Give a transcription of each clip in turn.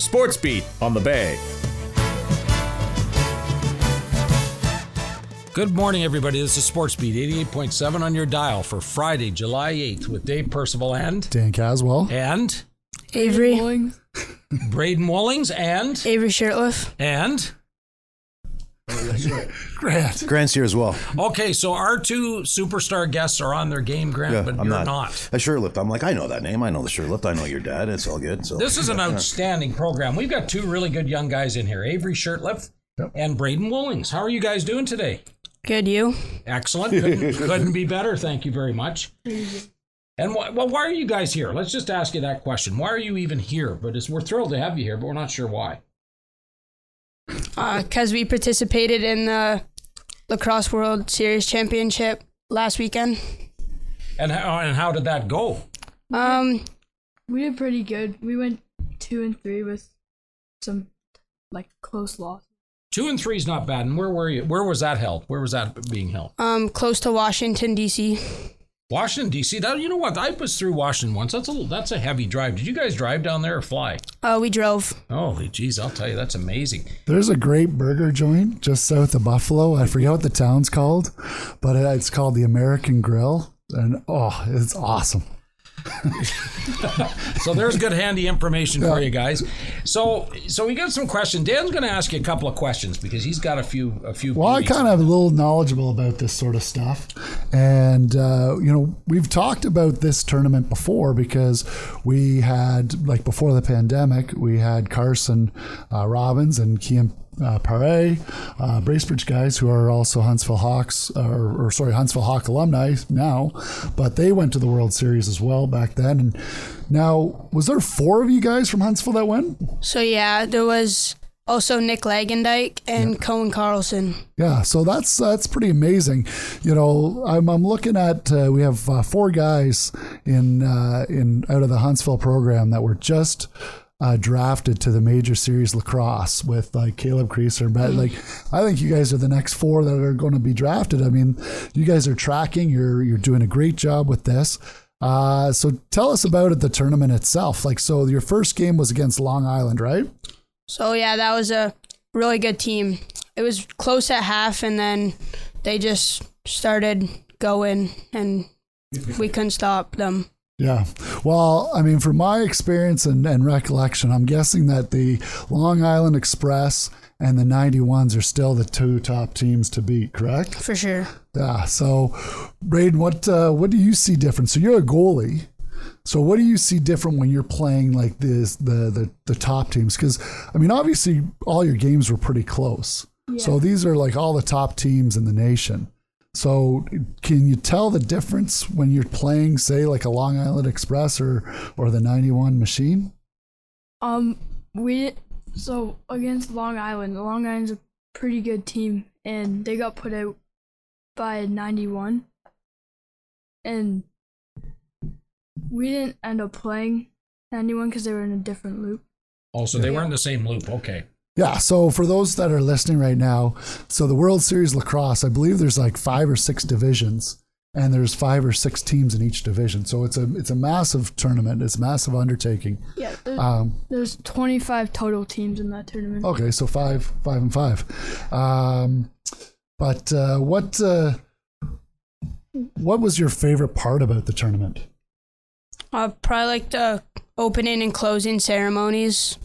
Sports Beat on the Bay. Good morning, everybody. This is Sports Beat 88.7 on your dial for Friday, July 8th with Dave Percival and Dan Caswell. and Avery. Wallings. Braden Wallings and Avery Shirtliff. and oh, Grant. Grant's here as well. okay, so our two superstar guests are on their game, Grant, Yeah, but I'm you're not. not. A Shirtliff. I'm like, I know that name. I know the Shirtliff. I know your dad. It's all good. So This is an outstanding program. We've got two really good young guys in here, Avery Shirtliff and Braden Woolings. How are you guys doing today? Good, you? Excellent. Couldn't, couldn't be better. Thank you very much. And wh- well, why are you guys here? Let's just ask you that question. Why are you even here? But it's, we're thrilled to have you here, but we're not sure why. Because Uh, we participated in the Lacrosse World Series Championship last weekend. And how, and how did that go? Um, We did pretty good. We went two and three with some like close loss. Two and three is not bad. And where were you? Where was that held? Where was that being held? um, close to Washington D.C. Washington D.C. That you know what? I was through Washington once. That's a little, that's a heavy drive. Did you guys drive down there or fly? Uh, we drove. Holy jeez, I'll tell you, that's amazing. There's a great burger joint just south of Buffalo. I forget what the town's called, but it's called the American Grill. And oh, it's awesome. So there's good handy information for you guys. So so we got some questions. Dan's going to ask you a couple of questions because he's got a few a few. Well, I beauties. kind of a little knowledgeable about this sort of stuff. And, uh, you know, we've talked about this tournament before because we had, like before the pandemic, we had Carson uh, Robbins and Kian uh, Pare, uh, Bracebridge guys who are also Huntsville Hawks, or, or sorry, Huntsville Hawk alumni now, but they went to the World Series as well back then. And now, was there four of you guys from Huntsville that went? So yeah, there was also Nick Lagendijk and Cohen Carlson. Yeah, so that's that's pretty amazing. You know, I'm, I'm looking at uh, we have uh, four guys in uh, in out of the Huntsville program that were just uh, drafted to the Major Series lacrosse with like Caleb Creaser. But like, I think you guys are the next four that are going to be drafted. I mean, you guys are tracking. You're you're doing a great job with this. Uh, so tell us about it, the tournament itself. Like, so your first game was against Long Island, right? So yeah, that was a really good team. It was close at half, and then they just started going, and we couldn't stop them. Yeah. Well, I mean, from my experience and, and recollection, I'm guessing that the Long Island Express and the 91s are still the two top teams to beat, correct? For sure. Yeah. So, Braden, what uh, what do you see different? So you're a goalie. So what do you see different when you're playing like this the the, the top teams? Because I mean, obviously, all your games were pretty close. So these are like all the top teams in the nation. So can you tell the difference when you're playing, say, like a Long Island Express or or the 91 machine? Um, we so against Long Island. Long Island's a pretty good team, and they got put out by 91, and we didn't end up playing 91 because they were in a different loop. Oh, so they were in the same loop. Okay. Yeah. So for those that are listening right now, so the World Series lacrosse, I believe there's like five or six divisions, and there's five or six teams in each division. So it's a it's a massive tournament. It's a massive undertaking. Yeah, there's, Um, there's 25 total teams in that tournament. okay, so five, five and five. Um, but uh, what uh, what was your favorite part about the tournament? Uh, probably like the opening and closing ceremonies.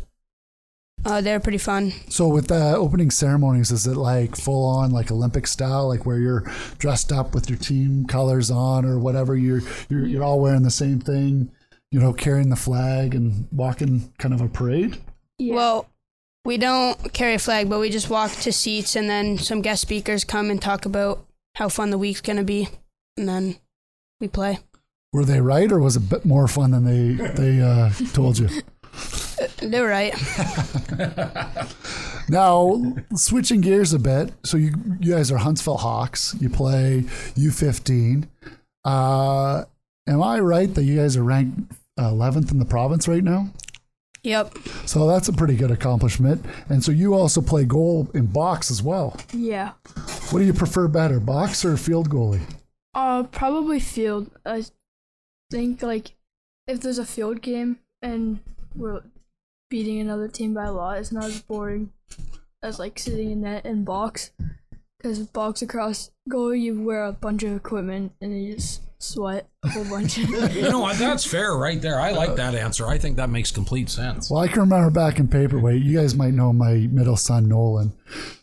Uh, they're pretty fun. So with the opening ceremonies, is it like full on like Olympic style, like where you're dressed up with your team colors on or whatever? You're you're, you're all wearing the same thing, you know, carrying the flag and walking kind of a parade. Yeah. Well, we don't carry a flag, but we just walk to seats, and then some guest speakers come and talk about how fun the week's gonna be, and then we play. Were they right, or was it a bit more fun than they they uh, told you? They're right. Now, switching gears a bit. So you you guys are Huntsville Hawks. You play U15. Uh, am I right that you guys are ranked 11th in the province right now? Yep. So that's a pretty good accomplishment. And so you also play goal in box as well. yeah. What do you prefer better, box or field goalie? Uh, probably field. I think like if there's a field game and we're beating another team by a lot. It's not as boring as like sitting in net and box. Because box lacrosse goal, you wear a bunch of equipment and you just sweat a whole bunch. You know what? That's fair right there. I like that answer. I think that makes complete sense. Well, I can remember back in paperweight. You guys might know my middle son Nolan.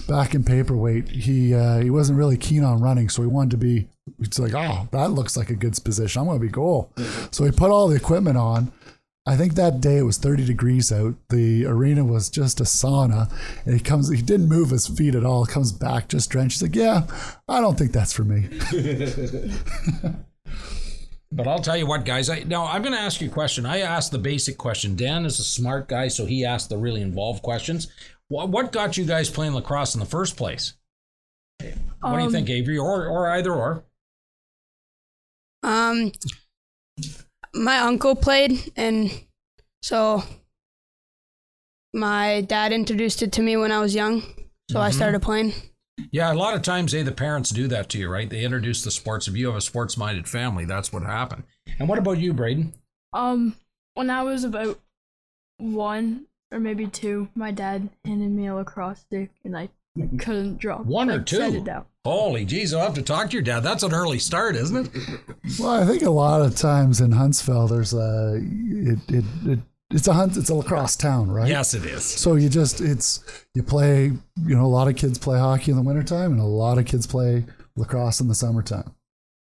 Back in paperweight, he uh, he wasn't really keen on running, so he wanted to be. It's like, oh, that looks like a good position. I'm going to be goal. So he put all the equipment on. I think that day it was 30 degrees out. The arena was just a sauna, and he comes. He didn't move his feet at all. Comes back just drenched. He's like, yeah, I don't think that's for me. But I'll tell you what, guys. I, now I'm going to ask you a question. I asked the basic question. Dan is a smart guy, so he asked the really involved questions. What, what got you guys playing lacrosse in the first place? What do you Um, think, Avery, or or either or? Um, my uncle played, and so my dad introduced it to me when I was young. So I started playing. Yeah, a lot of times, eh, the parents do that to you, right? They introduce the sports. If you have a sports-minded family, that's what happened. And what about you, Braden? um, when I was about one or maybe two, my dad handed me a lacrosse stick and I couldn't drop. One or like, Set two? it down. Holy jeez, I'll have to talk to your dad. That's an early start, isn't it? Well, I think a lot of times in Huntsville, there's a it it, it it's a hunt it's a lacrosse town, right? Yes, it is. So you just it's you play you know a lot of kids play hockey in the wintertime and a lot of kids play lacrosse in the summertime.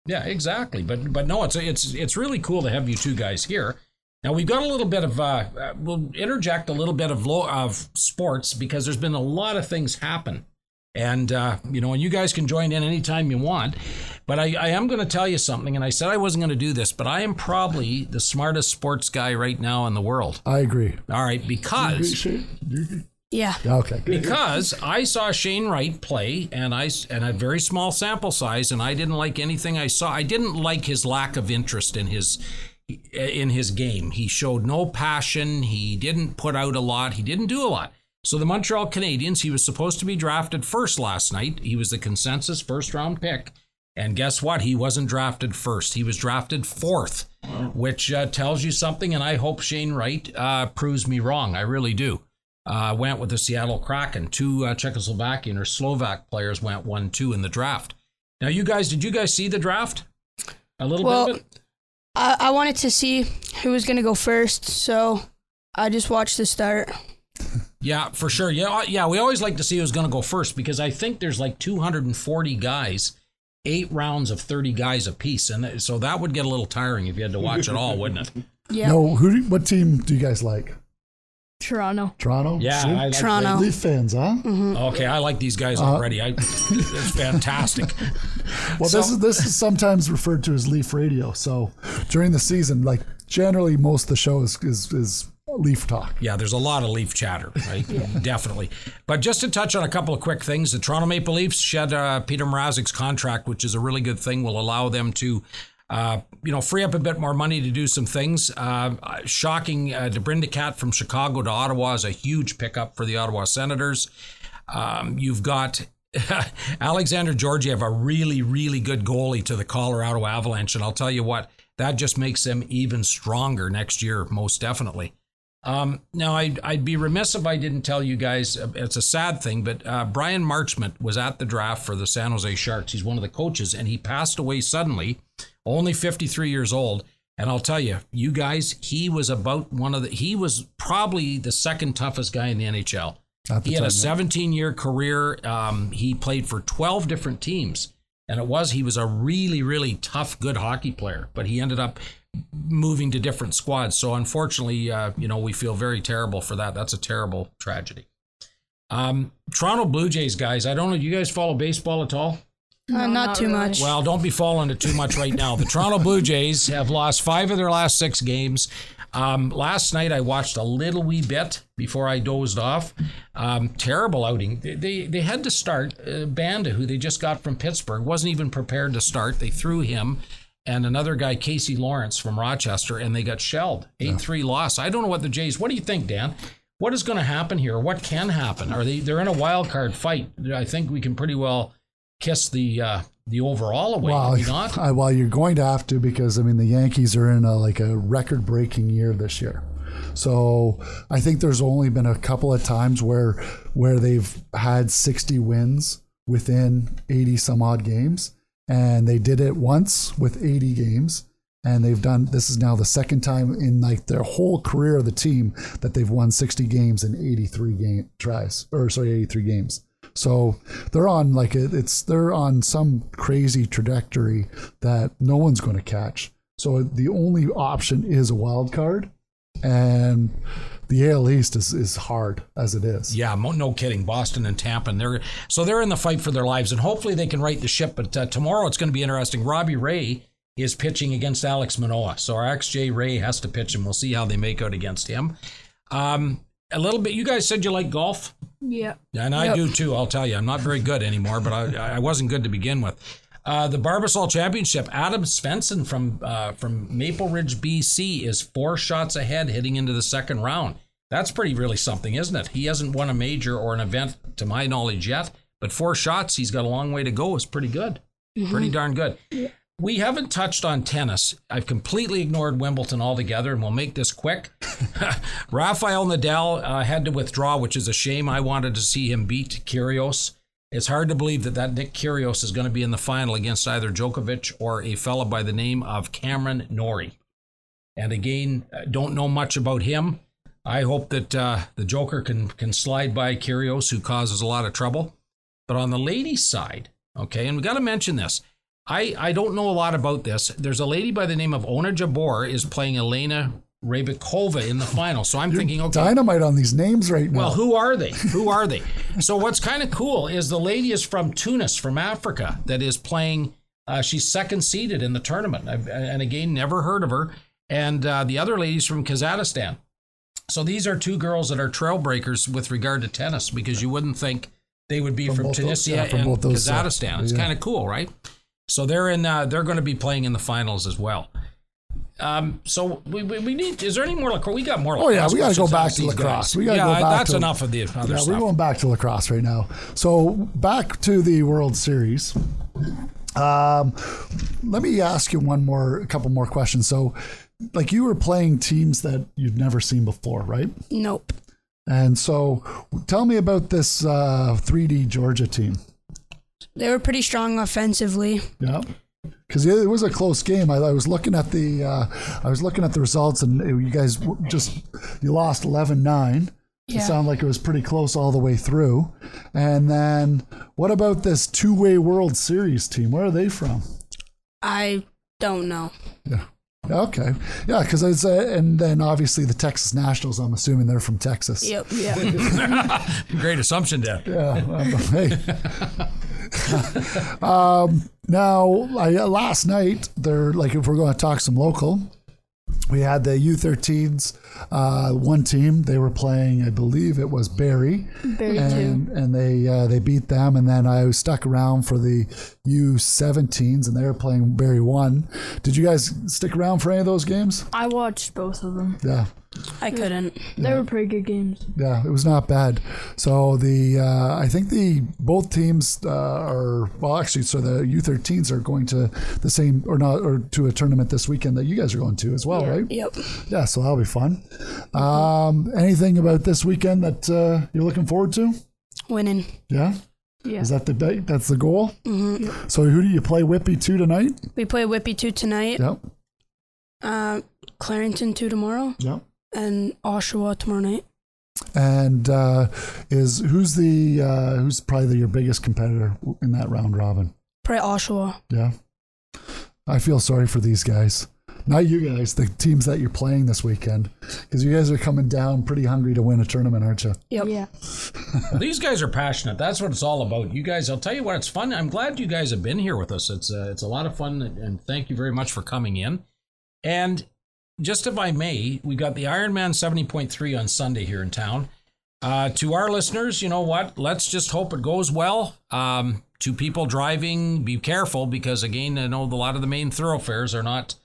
Yeah, exactly. But but no, it's it's it's really cool to have you two guys here. Now we've got a little bit of uh, we'll interject a little bit of lo- of sports because there's been a lot of things happen, and uh, you know, and you guys can join in anytime you want. But I, I am going to tell you something, and I said I wasn't going to do this, but I am probably the smartest sports guy right now in the world. I agree. All right, because Yeah. Okay, because I saw Shane Wright play, and I and a very small sample size, and I didn't like anything I saw. I didn't like his lack of interest in his in his game. He showed no passion. He didn't put out a lot. He didn't do a lot. So the Montreal Canadiens, he was supposed to be drafted first last night. He was the consensus first round pick. And guess what? He wasn't drafted first. He was drafted fourth, which uh, tells you something. And I hope Shane Wright uh, proves me wrong. I really do uh, went with the Seattle Kraken. Two uh, Czechoslovakian or Slovak players went one two in the draft. Now, you guys, did you guys see the draft? A little Well, bit. I, I wanted to see who was gonna go first, so I just watched the start. Yeah, for sure. Yeah, uh, yeah. We always like to see who's going to go first because I think there's like 240 guys, eight rounds of 30 guys apiece, and that- so that would get a little tiring if you had to watch it all, wouldn't it? Yeah. No, who? Do, what team do you guys like? Toronto. Toronto. Yeah, See? I like Toronto. Leaf fans, huh? Okay, I like these guys already. I, it's fantastic. Well, this is this is sometimes referred to as Leaf Radio. So during the season, like generally, most of the show is is, is Leaf talk. Yeah, there's a lot of Leaf chatter, right? Definitely. But just to touch on a couple of quick things, the Toronto Maple Leafs shed uh, Peter Mrazek's contract, which is a really good thing. Will allow them to, uh, you know, free up a bit more money to do some things. Uh, shocking, uh, Cat from Chicago to Ottawa is a huge pickup for the Ottawa Senators. Um, you've got Alexander Georgiev, a really, really good goalie to the Colorado Avalanche, and I'll tell you what, that just makes them even stronger next year, most definitely. Um, now, I'd, I'd be remiss if I didn't tell you guys, uh, it's a sad thing, but uh, Bryan Marchment was at the draft for the San Jose Sharks. He's one of the coaches, and he passed away suddenly, only 53 years old. And I'll tell you, you guys, he was about one of the, he was probably the second toughest guy in the NHL. The He had time, a yeah. 17 year career. Um, he played for 12 different teams. And it was, he was a really, really tough, good hockey player, but he ended up moving to different squads. So unfortunately, uh, you know, we feel very terrible for that. That's a terrible tragedy. Um, Toronto Blue Jays, guys, I don't know. You guys follow baseball at all? Uh, No, not, not too really. much. Well, don't be falling it too much right now. The Toronto Blue Jays have lost five of their last six games. Um, last night I watched a little wee bit before I dozed off. Um, terrible outing. They, they they had to start uh, Banda, who they just got from Pittsburgh, wasn't even prepared to start. They threw him and another guy, Casey Lawrence from Rochester, and they got shelled. Eight three loss. I don't know what the Jays. What do you think, Dan? What is going to happen here? What can happen? Are they? They're in a wild card fight. I think we can pretty well kiss the uh, the overall away. Well, we not? I, well, you're going to have to because I mean the Yankees are in a like a record-breaking year this year. So I think there's only been a couple of times where where they've had 60 wins within 80 some odd games, and they did it once with 80 games. And they've done this is now the second time in like their whole career of the team that they've won 60 games in 83 game tries or sorry 83 games. So they're on like it, it's they're on some crazy trajectory that no one's going to catch. So the only option is a wild card, and the AL East is, is hard as it is. Yeah, mo- no kidding. Boston and Tampa, and they're so they're in the fight for their lives, and hopefully they can right the ship. But uh, tomorrow it's going to be interesting. Robbie Ray is pitching against Alek Manoah, so our XJ Ray has to pitch, and we'll see how they make out against him. Um, a little bit. You guys said you like golf. Yeah. Yeah, and I Yep. do too. I'll tell you, I'm not very good anymore, but I, I wasn't good to begin with. Uh, the Barbasol Championship. Adam Svensson from uh, from Maple Ridge, BC, is four shots ahead, heading into the second round. That's pretty really something, isn't it? He hasn't won a major or an event, to my knowledge, yet. But four shots, he's got a long way to go. Is pretty good, pretty darn good. We haven't touched on tennis. I've completely ignored Wimbledon altogether, and we'll make this quick. Rafael Nadal uh, had to withdraw, which is a shame. I wanted to see him beat Kyrgios. It's hard to believe that that Nick Kyrgios is going to be in the final against either Djokovic or a fella by the name of Cameron Norrie. And again, don't know much about him. I hope that uh, the Joker can can slide by Kyrgios, who causes a lot of trouble. But on the ladies' side, okay, and we got to mention this. I, I don't know a lot about this. There's a lady by the name of Ons Jabeur is playing Elena Rybakova in the final. So I'm thinking, okay, Dynamite on these names right now. well, who are they? Who are they? so what's kind of cool is the lady is from Tunis, from Africa, that is playing. Uh, she's second seeded in the tournament, I've, and again, never heard of her. And uh, the other lady's from Kazakhstan. So these are two girls that are trailbreakers with regard to tennis, because you wouldn't think they would be From from, both those- Tunisia yeah, from and Kazakhstan. it's yeah. kind of cool, right? So they're in. Uh, they're going to be playing in the finals as well. Um, so we, we, we need. Is there any more lacrosse? We got more. Oh, yeah, we gotta go back to lacrosse. guys. We gotta yeah, go back that's to- enough of the other yeah, we're going back to lacrosse right now. So back to the World Series. Um, let me ask you one more, a couple more questions. So, like you were playing teams that you've never seen before, right? Nope. And so, tell me about this uh, 3D Georgia team. They were pretty strong offensively. Yeah. Because it was a close game. I, I was looking at the, uh, I was looking at the results, and you guys just you lost 11-9. It Yeah. sounded like it was pretty close all the way through. And then, what about this two-way World Series team? Where are they from? I don't know. Yeah. Okay. Yeah, because it's uh, and then obviously the Texas Nationals. I'm assuming they're from Texas. Yep. Yeah. Great assumption, Dan. Yeah. well, hey. um, now, I, last night, they're like, if we're going to talk some local, we had the U13s, uh, one team. They were playing, I believe it was Barrie, Barrie and and they uh, they beat them. And then I was stuck around for the U17s, and they were playing Barrie one. Did you guys stick around for any of those games? I watched both of them. Yeah. I couldn't. They were pretty good games. Yeah, it was not bad. So the uh, I think the both teams uh, are well, actually, so the U13s are going to the same or not or to a tournament this weekend that you guys are going to as well, Yeah. right? Yep. Yeah, so that'll be fun. Um, anything about this weekend that uh, you're looking forward to? Winning. Yeah, Yeah. is that the ba- that's the goal? Mm-hmm. So who do you play Whitby two tonight? We play Whitby two tonight. Yep, Uh, Clarington two tomorrow, yep. And Oshawa tomorrow night. And uh, is who's the uh, who's probably your biggest competitor in that round robin? Probably Oshawa. Yeah. I feel sorry for these guys. Not you guys, the teams that you're playing this weekend. Because you guys are coming down pretty hungry to win a tournament, aren't you? Yep. Yeah. These guys are passionate. That's what it's all about. You guys, I'll tell you what, it's fun. I'm glad you guys have been here with us. It's uh, it's a lot of fun, and thank you very much for coming in. And just if I may, we got the Ironman 70.3 on Sunday here in town. Uh, to our listeners, you know what? Let's just hope it goes well. Um, to people driving, be careful because again, I know a lot of the main thoroughfares are not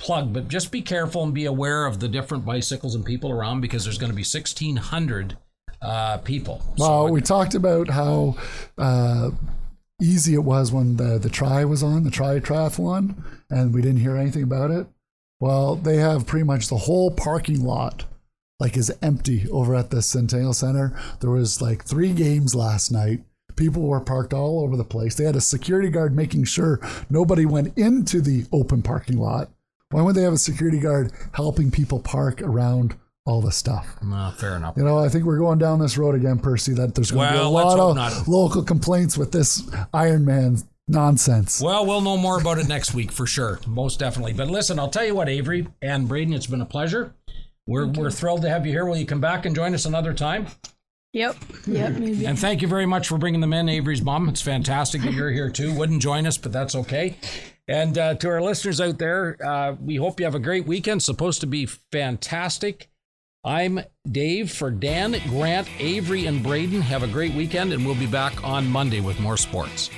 plugged, but just be careful and be aware of the different bicycles and people around because there's going to be 1,600 uh, people. Well, So, we talked about how uh, easy it was when the, the try was on, the tri triathlon, and we didn't hear anything about it. Well, they have pretty much the whole parking lot like is empty over at the Centennial Center. There was like three games last night. People were parked all over the place. They had a security guard making sure nobody went into the open parking lot. Why would they have a security guard helping people park around all the stuff? Uh, fair enough. You know, I think we're going down this road again, Percy, that there's going to Well, be a lot of not. local complaints with this Ironman nonsense. Well, we'll know more about it next week for sure, most definitely. But listen, I'll tell you what, Avery and Braden, it's been a pleasure. We're, we're thrilled to have you here. Will you come back and join us another time? Yep. Yep, maybe. And thank you very much for bringing them in, Avery's mom. It's fantastic that you're here too. Wouldn't join us, but that's okay. And uh, to our listeners out there, uh, we hope you have a great weekend. Supposed to be fantastic. I'm Dave for Dan, Grant, Avery, and Braden. Have a great weekend, and we'll be back on Monday with more sports.